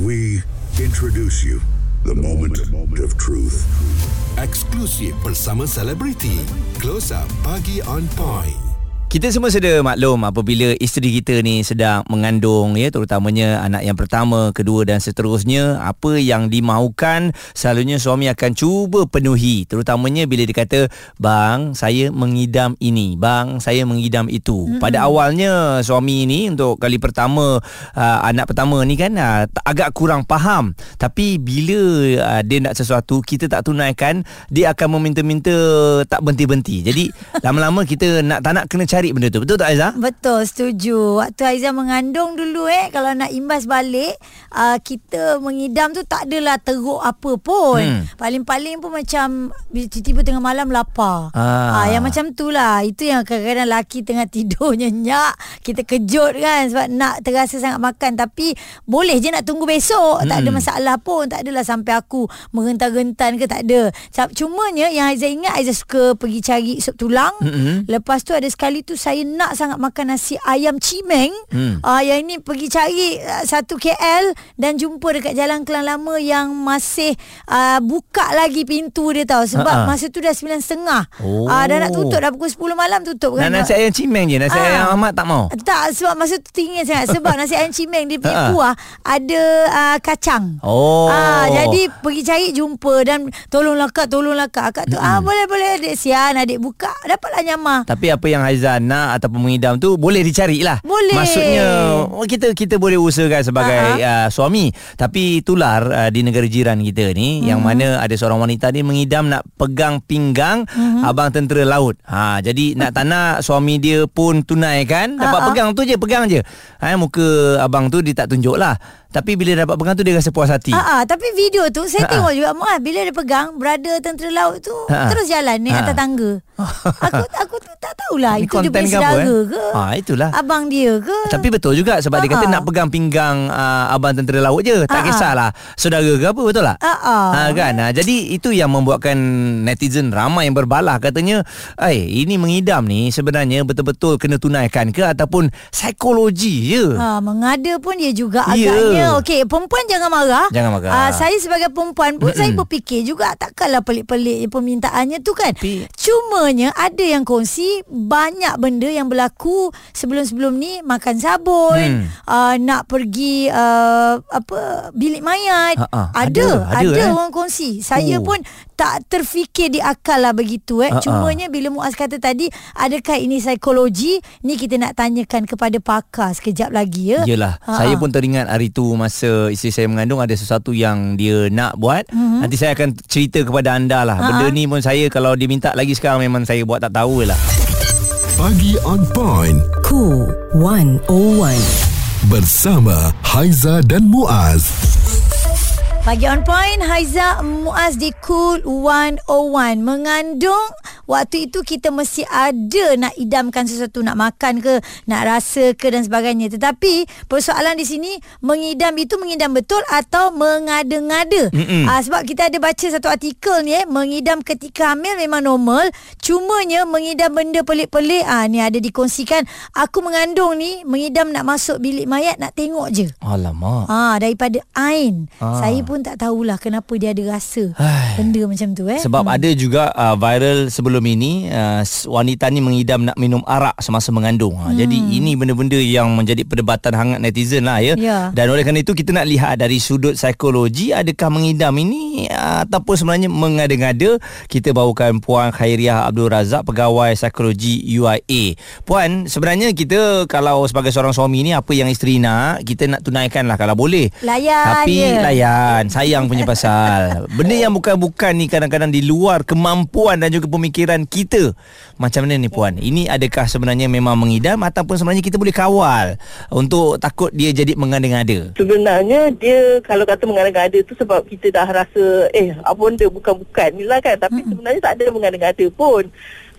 We introduce you the moment of truth. Eksklusif bersama selebriti. Close Up Pagi on Point. Kita semua sedia maklum apabila isteri kita ni sedang mengandung ya terutamanya anak yang pertama, kedua dan seterusnya apa yang dimaukan selalunya suami akan cuba penuhi terutamanya bila dia kata bang saya mengidam ini, bang saya mengidam itu. Mm-hmm. Pada awalnya suami ini untuk kali pertama uh, anak pertama ni kan uh, agak kurang faham tapi bila uh, dia nak sesuatu kita tak tunaikan dia akan meminta-minta tak berhenti-henti. Jadi lama-lama kita nak tak nak kena cari cari benda tu. Betul tak Aiza? Betul, setuju. Waktu Aiza mengandung dulu eh, kalau nak imbas balik, uh, kita mengidam tu tak adalah teruk apa pun. Hmm. Paling-paling pun macam tiba-tiba tengah malam lapar. Ah. Uh, yang macam tu lah. Itu yang kadang-kadang laki tengah tidur nyenyak. Kita kejut kan sebab nak terasa sangat makan. Tapi boleh je nak tunggu besok. Hmm. Tak ada hmm. masalah pun. Tak adalah sampai aku menghentar-gentan ke tak ada. Cumanya yang Aiza ingat, Aiza suka pergi cari sup tulang. Hmm. Lepas tu ada sekali tu saya nak sangat makan nasi ayam cimeng. Hmm. Uh, yang ini pergi cari uh, satu KL dan jumpa dekat Jalan Kelang Lama yang masih uh, buka lagi pintu dia tahu sebab uh-huh. masa tu dah 9.30. Oh. Uh, dah nak tutup dah pukul 10 malam tutup kan. nasi ayam cimeng je, nasi uh, ayam Ahmad tak mau. Tak sebab masa tu tinggi sangat sebab nasi ayam cimeng dia punya kuah ada uh, kacang. Oh. Uh, jadi pergi cari jumpa dan tolonglah kak, tolonglah kak. Akak tu hmm. ah boleh boleh adik sian adik buka dapatlah nyamah. Tapi apa yang Haizan nak ataupun mengidam tu boleh dicari lah. Boleh. Maksudnya kita kita boleh usahakan sebagai uh, suami. Tapi tular uh, di negara jiran kita ni hmm. yang mana ada seorang wanita ni mengidam nak pegang pinggang hmm. abang tentera laut. Ha jadi nak tak nak suami dia pun tunaikan dapat uh-huh. pegang tu je pegang je. Ha muka abang tu dia tak tunjuk lah. Tapi bila dapat pegang tu dia rasa puas hati. Ha tapi video tu saya Ha-ha. tengok juga Muaz bila dia pegang brother tentera laut tu Ha-ha. terus jalan ni atas tangga. aku aku tahulah itu dia punya saudara ke, ke? Ha itulah. Abang dia ke? Tapi betul juga sebab Ha-ha. dia kata nak pegang pinggang uh, abang tentera laut je. Tak Ha-ha. kisahlah saudara ke apa betul tak? Ha ha, kan. Ha, jadi itu yang membuatkan netizen ramai yang berbalah katanya, "Ai, ini mengidam ni sebenarnya betul-betul kena tunaikan ke ataupun psikologi je?" Ha mengada pun dia juga yeah. agaknya Ya, okey, perempuan jangan marah. Jangan marah. Uh, saya sebagai perempuan pun saya berfikir juga takkanlah pelik-pelik permintaannya tu kan. Cumanya ada yang kongsi banyak benda yang berlaku sebelum-sebelum ni makan sabun, hmm. uh, nak pergi uh, apa bilik mayat. Ha-ha. Ada, ada, ada, ada eh? orang kongsi. Saya oh. pun tak terfikir di akal lah begitu eh. Uh-uh. Cumanya bila Muaz kata tadi adakah ini psikologi? Ni kita nak tanyakan kepada pakar sekejap lagi ya. Yalah. Uh-uh. Saya pun teringat hari tu masa isteri saya mengandung ada sesuatu yang dia nak buat. Uh-huh. Nanti saya akan cerita kepada anda lah. Uh-huh. Benda ni pun saya kalau diminta lagi sekarang memang saya buat tak tahu lah. Pagi on point. Cool 101. Bersama Haiza dan Muaz. Pagi on point Haiza Muaz di Cool 101 Mengandung Waktu itu kita mesti ada Nak idamkan sesuatu Nak makan ke Nak rasa ke Dan sebagainya Tetapi Persoalan di sini Mengidam itu Mengidam betul Atau mengada-ngada uh, Sebab kita ada baca Satu artikel ni eh, Mengidam ketika hamil Memang normal Cumanya Mengidam benda pelik-pelik ah Ni ada dikongsikan Aku mengandung ni Mengidam nak masuk bilik mayat Nak tengok je Alamak Ah Daripada Ain ah. Saya pun tak tahulah kenapa dia ada rasa Ay. benda macam tu eh. Sebab hmm. ada juga uh, viral sebelum ini uh, wanita ni mengidam nak minum arak semasa mengandung. Hmm. Jadi ini benda-benda yang menjadi perdebatan hangat netizen lah ya. ya. Dan oleh kerana itu kita nak lihat dari sudut psikologi adakah mengidam ini uh, ataupun sebenarnya mengada-ngada. Kita bawakan Puan Khairiah Abdul Razak pegawai psikologi UIA. Puan sebenarnya kita kalau sebagai seorang suami ni apa yang isteri nak kita nak tunaikan lah kalau boleh. Layan Tapi je. layan sayang punya pasal benda yang bukan-bukan ni kadang-kadang di luar kemampuan dan juga pemikiran kita. Macam mana ni puan? Ini adakah sebenarnya memang mengidam ataupun sebenarnya kita boleh kawal untuk takut dia jadi mengada-ngada sebenarnya dia kalau kata mengada-ngada tu sebab kita dah rasa eh apa benda bukan-bukan ni lah kan. Tapi sebenarnya tak ada mengada-ngada pun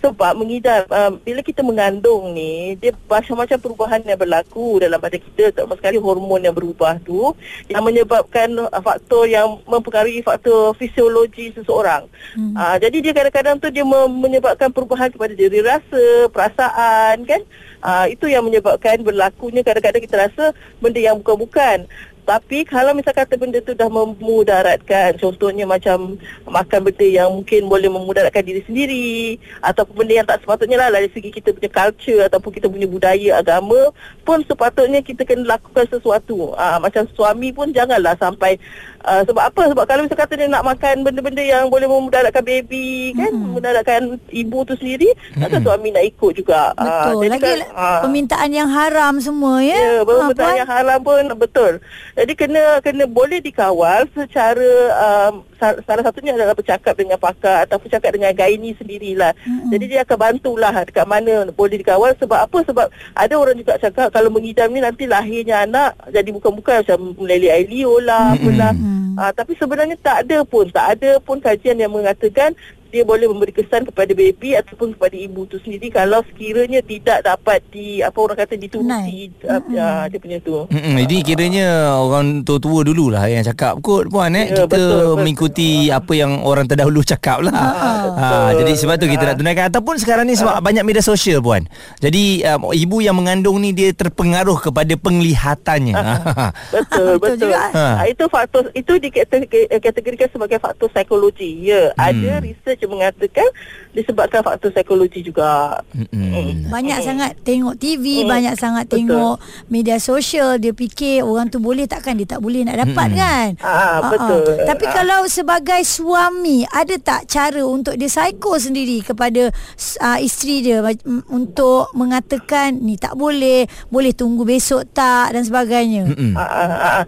sebab mengidam um, bila kita mengandung ni dia macam-macam perubahan yang berlaku dalam badan kita terutama sekali hormon yang berubah tu yang menyebabkan uh, faktor yang mempengaruhi faktor fisiologi seseorang. Hmm. Uh, jadi dia kadang-kadang tu dia menyebabkan perubahan kepada diri rasa, perasaan kan. Uh, itu yang menyebabkan berlakunya kadang-kadang kita rasa benda yang bukan-bukan. Tapi kalau misal kata benda tu dah memudaratkan Contohnya macam makan benda yang mungkin boleh memudaratkan diri sendiri Ataupun benda yang tak sepatutnya lah Dari segi kita punya culture Ataupun kita punya budaya agama Pun sepatutnya kita kena lakukan sesuatu. Uh, Macam suami pun janganlah sampai uh, Sebab apa? Sebab kalau misal kata dia nak makan benda-benda yang boleh memudaratkan baby kan Mm-mm. Memudaratkan ibu tu sendiri Takkan suami nak ikut juga Ah, Betul. jadi Lagi kan, ah. permintaan yang haram semua ya. Ya, Ah, permintaan yang haram pun betul. Jadi kena kena boleh dikawal secara um, sa- salah satunya adalah bercakap dengan pakar atau bercakap dengan gaini sendirilah. Mm-hmm. Jadi dia akan bantulah dekat mana boleh dikawal sebab apa? Sebab ada orang juga cakap kalau mengidam ni nanti lahirnya anak jadi bukan-bukan macam meleleh air liur lah, apalah. Uh, tapi sebenarnya tak ada pun, tak ada pun kajian yang mengatakan dia boleh memberi kesan kepada baby ataupun kepada ibu tu sendiri kalau sekiranya tidak dapat di apa orang kata dituruti uh, uh, dia punya tu. Mm-mm, jadi kiranya orang tua-tua dululah yang cakap kot puan eh Ya, kita betul, betul. mengikuti apa yang orang terdahulu cakap lah. Ha, betul. jadi sebab tu kita nak tunaikan ataupun sekarang ni sebab banyak media sosial puan. Jadi um, ibu yang mengandung ni dia terpengaruh kepada penglihatannya. Betul, Betul betul. juga. Ha. Itu faktor itu dikategorikan sebagai faktor psikologi. Ya, hmm. ada research yang mengatakan disebabkan faktor psikologi juga. Mm-mm. Banyak sangat tengok TV, Mm. banyak sangat Betul. tengok media sosial, dia fikir orang tu boleh takkan dia tak boleh nak dapat kan? Ah, Ah, betul. ah. Tapi Ah. kalau sebagai suami, ada tak cara untuk dia psycho sendiri kepada uh, isteri dia untuk mengatakan ni tak boleh, boleh tunggu besok tak dan sebagainya. Mm-mm. Ah, ah, ah, ah.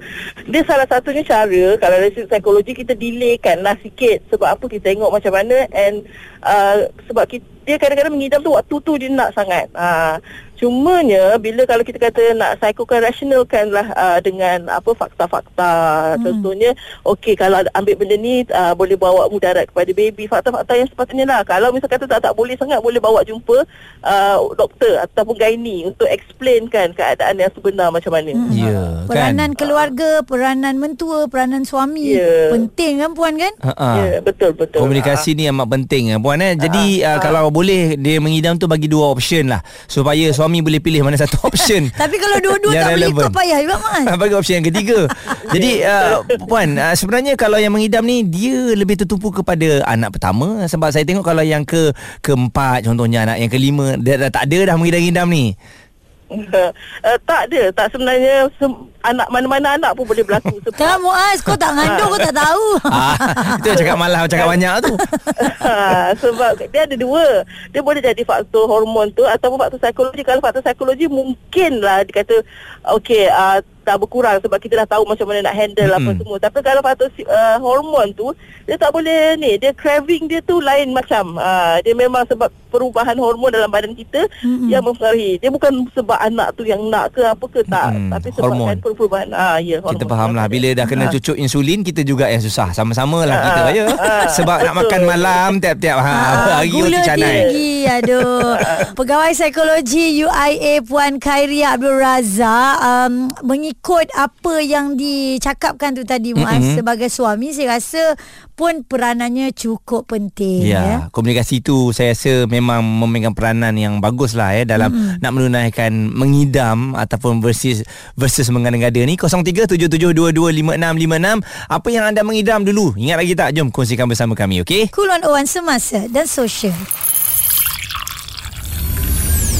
Dia salah satunya cara kalau dari segi psikologi kita delaykan lah sikit sebab apa kita tengok macam mana and uh, sebab kita, dia kadang-kadang mengidam tu waktu tu dia nak sangat. Ah, cumanya bila kalau kita kata nak psychokan rationalkan lah uh, dengan apa fakta-fakta hmm. contohnya okey kalau ambil benda ni uh, boleh bawa mudarat kepada baby fakta-fakta yang sepatutnya lah kalau misal kata tak tak boleh sangat boleh bawa jumpa uh, doktor ataupun gynae untuk explainkan keadaan yang sebenar macam mana. Hmm. Ya, kan? Peranan keluarga, peranan mentua, peranan suami Ya. penting kan puan kan? Ha-ha. Ya, betul betul. Komunikasi ni amat penting eh, puan eh. Jadi uh, kalau boleh dia mengidam tu bagi dua option lah. Supaya suami boleh pilih mana satu option. Tapi kalau dua-dua tak boleh ikut payah juga Mas. Bagi option yang ketiga. Jadi uh, Puan uh, Sebenarnya kalau yang mengidam ni Dia lebih tertumpu kepada Anak pertama. Sebab saya tengok Kalau yang ke Keempat contohnya Anak yang kelima Dia dah tak ada dah Mengidam-ngidam ni uh, tak ada, tak sebenarnya sem- anak mana-mana anak pun boleh berlaku sebab Kan Muaz kau tak ngandung kau tak tahu. ah, Itu yang cakap malah Cakap banyak tu Ha, sebab dia ada dua. Dia boleh jadi faktor hormon tu ataupun faktor psikologi. Kalau faktor psikologi mungkinlah dia kata okey uh, dah berkurang sebab kita dah tahu macam mana nak handle mm-hmm. apa semua. Tapi kalau faktor si- uh, hormon tu dia tak boleh ni. Dia craving dia tu lain macam. Uh, dia memang sebab perubahan hormon dalam badan kita mm-hmm. yang mempengaruhi. Dia bukan sebab anak tu yang nak ke apa ke tak. Mm-mm. Tapi sebabkan Hormon. perubahan. Ah ya, hormon. Kita faham lah Bila dah kena Ah. cucuk insulin Kita juga yang susah Sama-sama lah Ah, kita ya ah, Sebab nak makan malam Tiap-tiap ha, Ah, Hari roti canai tinggi Aduh Pegawai Psikologi UIA Puan Khairia Abdul Razak um, Mengikut apa yang dicakapkan tu tadi Muaz Mm-mm. Sebagai suami Saya rasa pun peranannya cukup penting Ya, ya. komunikasi tu saya rasa memang memegang peranan yang bagus lah ya dalam mm. nak menunaikan mengidam ataupun versus versus mengada-ngada ni 0377225656 apa yang anda mengidam dulu ingat lagi tak jom kongsikan bersama kami okey Cool 101 Semasa dan Sosial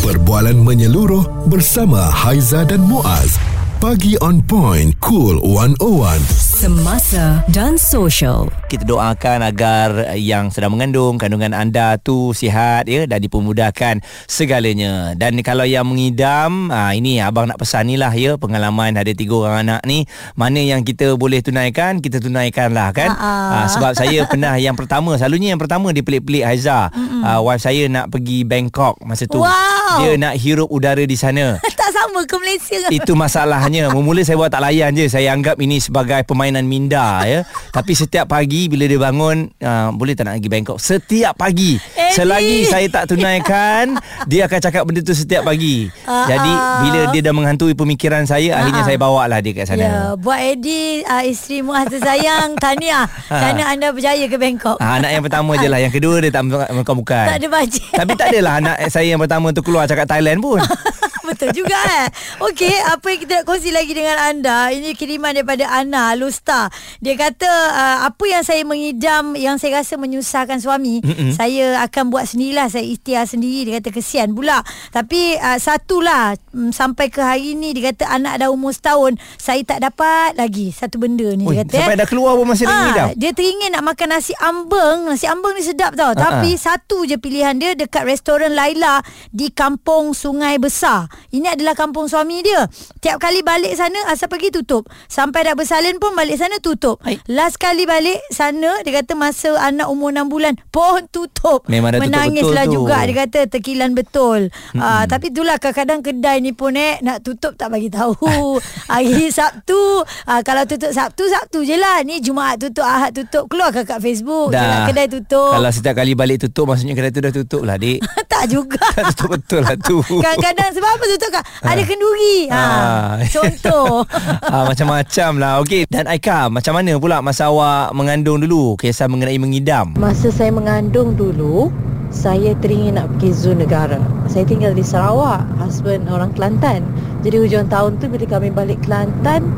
Perbualan menyeluruh bersama Haiza dan Muaz. Pagi on point, cool 101. Semasa dan Sosial. kita doakan agar yang sedang mengandung kandungan anda tu sihat ya dan dipermudahkan segalanya. Dan kalau yang mengidam ah, ini abang nak pesan ni lah ya pengalaman ada tiga orang anak ni. Mana yang kita boleh tunaikan kita tunaikan lah kan ah, sebab saya pernah yang pertama selalunya yang pertama dia pelik-pelik Haiza ah, wife saya nak pergi Bangkok masa tu. Wow. dia nak hirup udara di sana sama ke Malaysia itu masalahnya. Mula-mula saya buat tak layan je. Saya anggap ini sebagai permainan minda ya. Tapi setiap pagi Bila dia bangun uh, Boleh tak nak pergi Bangkok? Setiap pagi. Eddie. Selagi saya tak tunaikan Dia akan cakap benda tu setiap pagi. Ah, Jadi ah. bila dia dah menghantui pemikiran saya Akhirnya Ah, ah. saya bawa lah dia kat sana. Ya, buat Eddie uh, isteri Muaz tersayang tahniah. Kerana anda berjaya ke Bangkok. Ah, anak yang pertama je lah. Yang kedua dia tak bukan-bukan Tak ada bajet. Tapi tak adalah anak saya yang pertama tu keluar cakap Thailand pun Betul juga eh. Okey, apa yang kita nak kongsi lagi dengan anda? Ini kiriman daripada Ana Lusta. Dia kata uh, apa yang saya mengidam yang saya rasa menyusahkan suami, Mm-mm. saya akan buat sendirilah, saya ikhtiar sendiri. Dia kata kesian pula. Tapi uh, satulah um, sampai ke hari ni dia kata anak dah umur setahun, saya tak dapat lagi satu benda ni Ui, dia kata. Sampai eh. dah keluar pun masih lagi Ah, mengidam. Dia teringin nak makan nasi ambeng. Nasi ambeng ni sedap tau. Tapi satu je pilihan dia dekat restoran Laila di kampung Sungai Besar. Ini adalah kampung suami dia. Tiap kali balik sana asal pergi tutup. Sampai dah bersalin pun balik sana tutup. Hai. Last kali balik sana dia kata masa anak umur 6 bulan pun tutup. Memang dah tutup Menangislah betul tu. juga dia kata tekilan betul. Ah, tapi itulah kadang-kadang kedai ni pun eh nak tutup tak bagi tahu. Hari Sabtu ah, kalau tutup Sabtu Sabtu je lah. Ni Jumaat tutup Ahad tutup keluar kat Facebook Dah. kedai tutup. Kalau setiap kali balik tutup Maksudnya kedai tu dah tutup lah dik tak juga. Tak tutup betul lah tu Kadang-kadang sebab apa tutup kan? Ada kenduri. Ha. Ah. Contoh. ah, Macam-macam lah Okey Dan Aika Macam mana pula Masa awak mengandung dulu Kisah mengenai mengidam Masa saya mengandung dulu, saya teringin nak pergi zoo negara. Saya tinggal di Sarawak, husband orang Kelantan. Jadi hujung tahun tu bila kami balik Kelantan,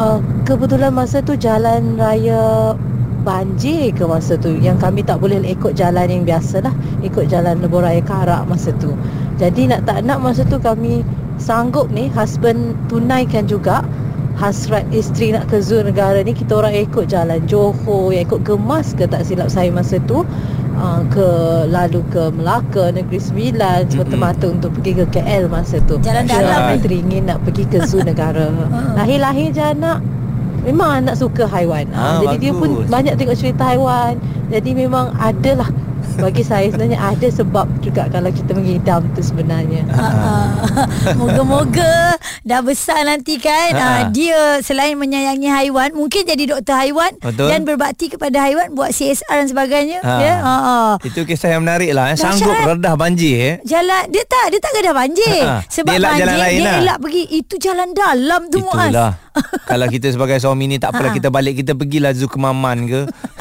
uh, kebetulan masa tu jalan raya banjir ke masa tu yang kami tak boleh ikut jalan yang biasa lah ikut jalan lebuh raya karak masa tu jadi nak tak nak masa tu kami sanggup ni husband tunaikan juga hasrat isteri nak ke zoo negara ni kita orang ikut jalan Johor yang ikut Gemas ke tak silap saya masa tu uh, ke lalu ke Melaka Negeri Sembilan semata-mata untuk pergi ke KL masa tu. Jalan Kita dalam ni. teringin nak pergi ke zoo negara. Lahir-lahir je anak Memang anak suka haiwan. Ah, ha, Jadi dia pun bagus. banyak tengok cerita haiwan. Jadi memang ada lah Bagi saya sebenarnya ada sebab juga Kalau kita mengidam tu sebenarnya Ah, Moga-moga dah besar nanti kan Ha. uh, dia selain menyayangi haiwan mungkin jadi doktor haiwan Betul. dan berbakti kepada haiwan buat CSR dan sebagainya Ha. ya ha, ha. Itu kisah yang menarik lah eh. Sanggup redah banjir eh. Jalan dia tak dia tak gedah banjir Ha, ha. sebab Dia elak banjir jalan lain dia lah. elak pergi itu jalan dalam tu Muaz. Itulah Kalau kita sebagai suami ni Tak apalah Ha. kita balik Kita pergilah Zoo Kemaman ke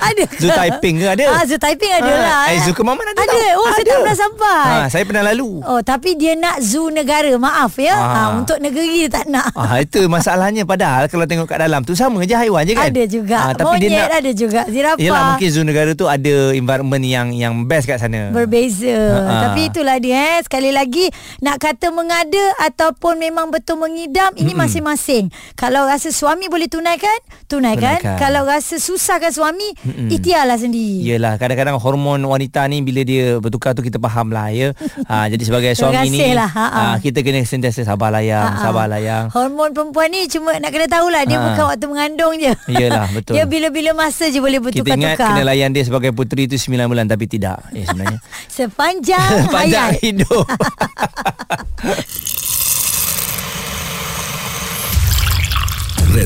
ada ke? Zoo Taiping ke ada? Ah, Zoo Taiping ada Ha. lah. Eh, Zoo Kemaman ada Ada. tau. Oh, saya Ada. tak pernah sampai. ha, Saya pernah lalu Oh, tapi dia nak zoo negara. Maaf ya. Ah. Ha, untuk negeri dia tak nak. Ah itu masalahnya padahal kalau tengok kat dalam tu sama je haiwan je kan. Ada juga. Ah, tapi Monyet dia nak ada juga. Zirafah. Yelah mungkin zoo negara tu ada environment yang yang best kat sana. Berbeza Ha-ha. Tapi itulah dia eh. Sekali lagi Nak kata mengada Ataupun memang betul mengidam Ini Mm-mm. masing-masing Kalau rasa suami boleh tunaikan Tunaikan, Tunaikan. Kalau rasa susahkan suami Mm-mm. Ikhtiarlah sendiri Yelah kadang-kadang hormon wanita ni bila dia bertukar tu kita faham lah ya. ha, jadi sebagai suami ni lah, ha, kita kena sentiasa sabar layang, Ha-ha. sabar layang. Hormon perempuan ni Cuma nak kena tahulah Dia Ha. bukan waktu mengandung je Yelah, betul. Dia bila-bila masa je Boleh Kita ingat bertukar-tukar kena layan dia sebagai puteri tu 9 bulan tapi tidak. Eh sebenarnya. Sepanjang Panjang hayat hidup.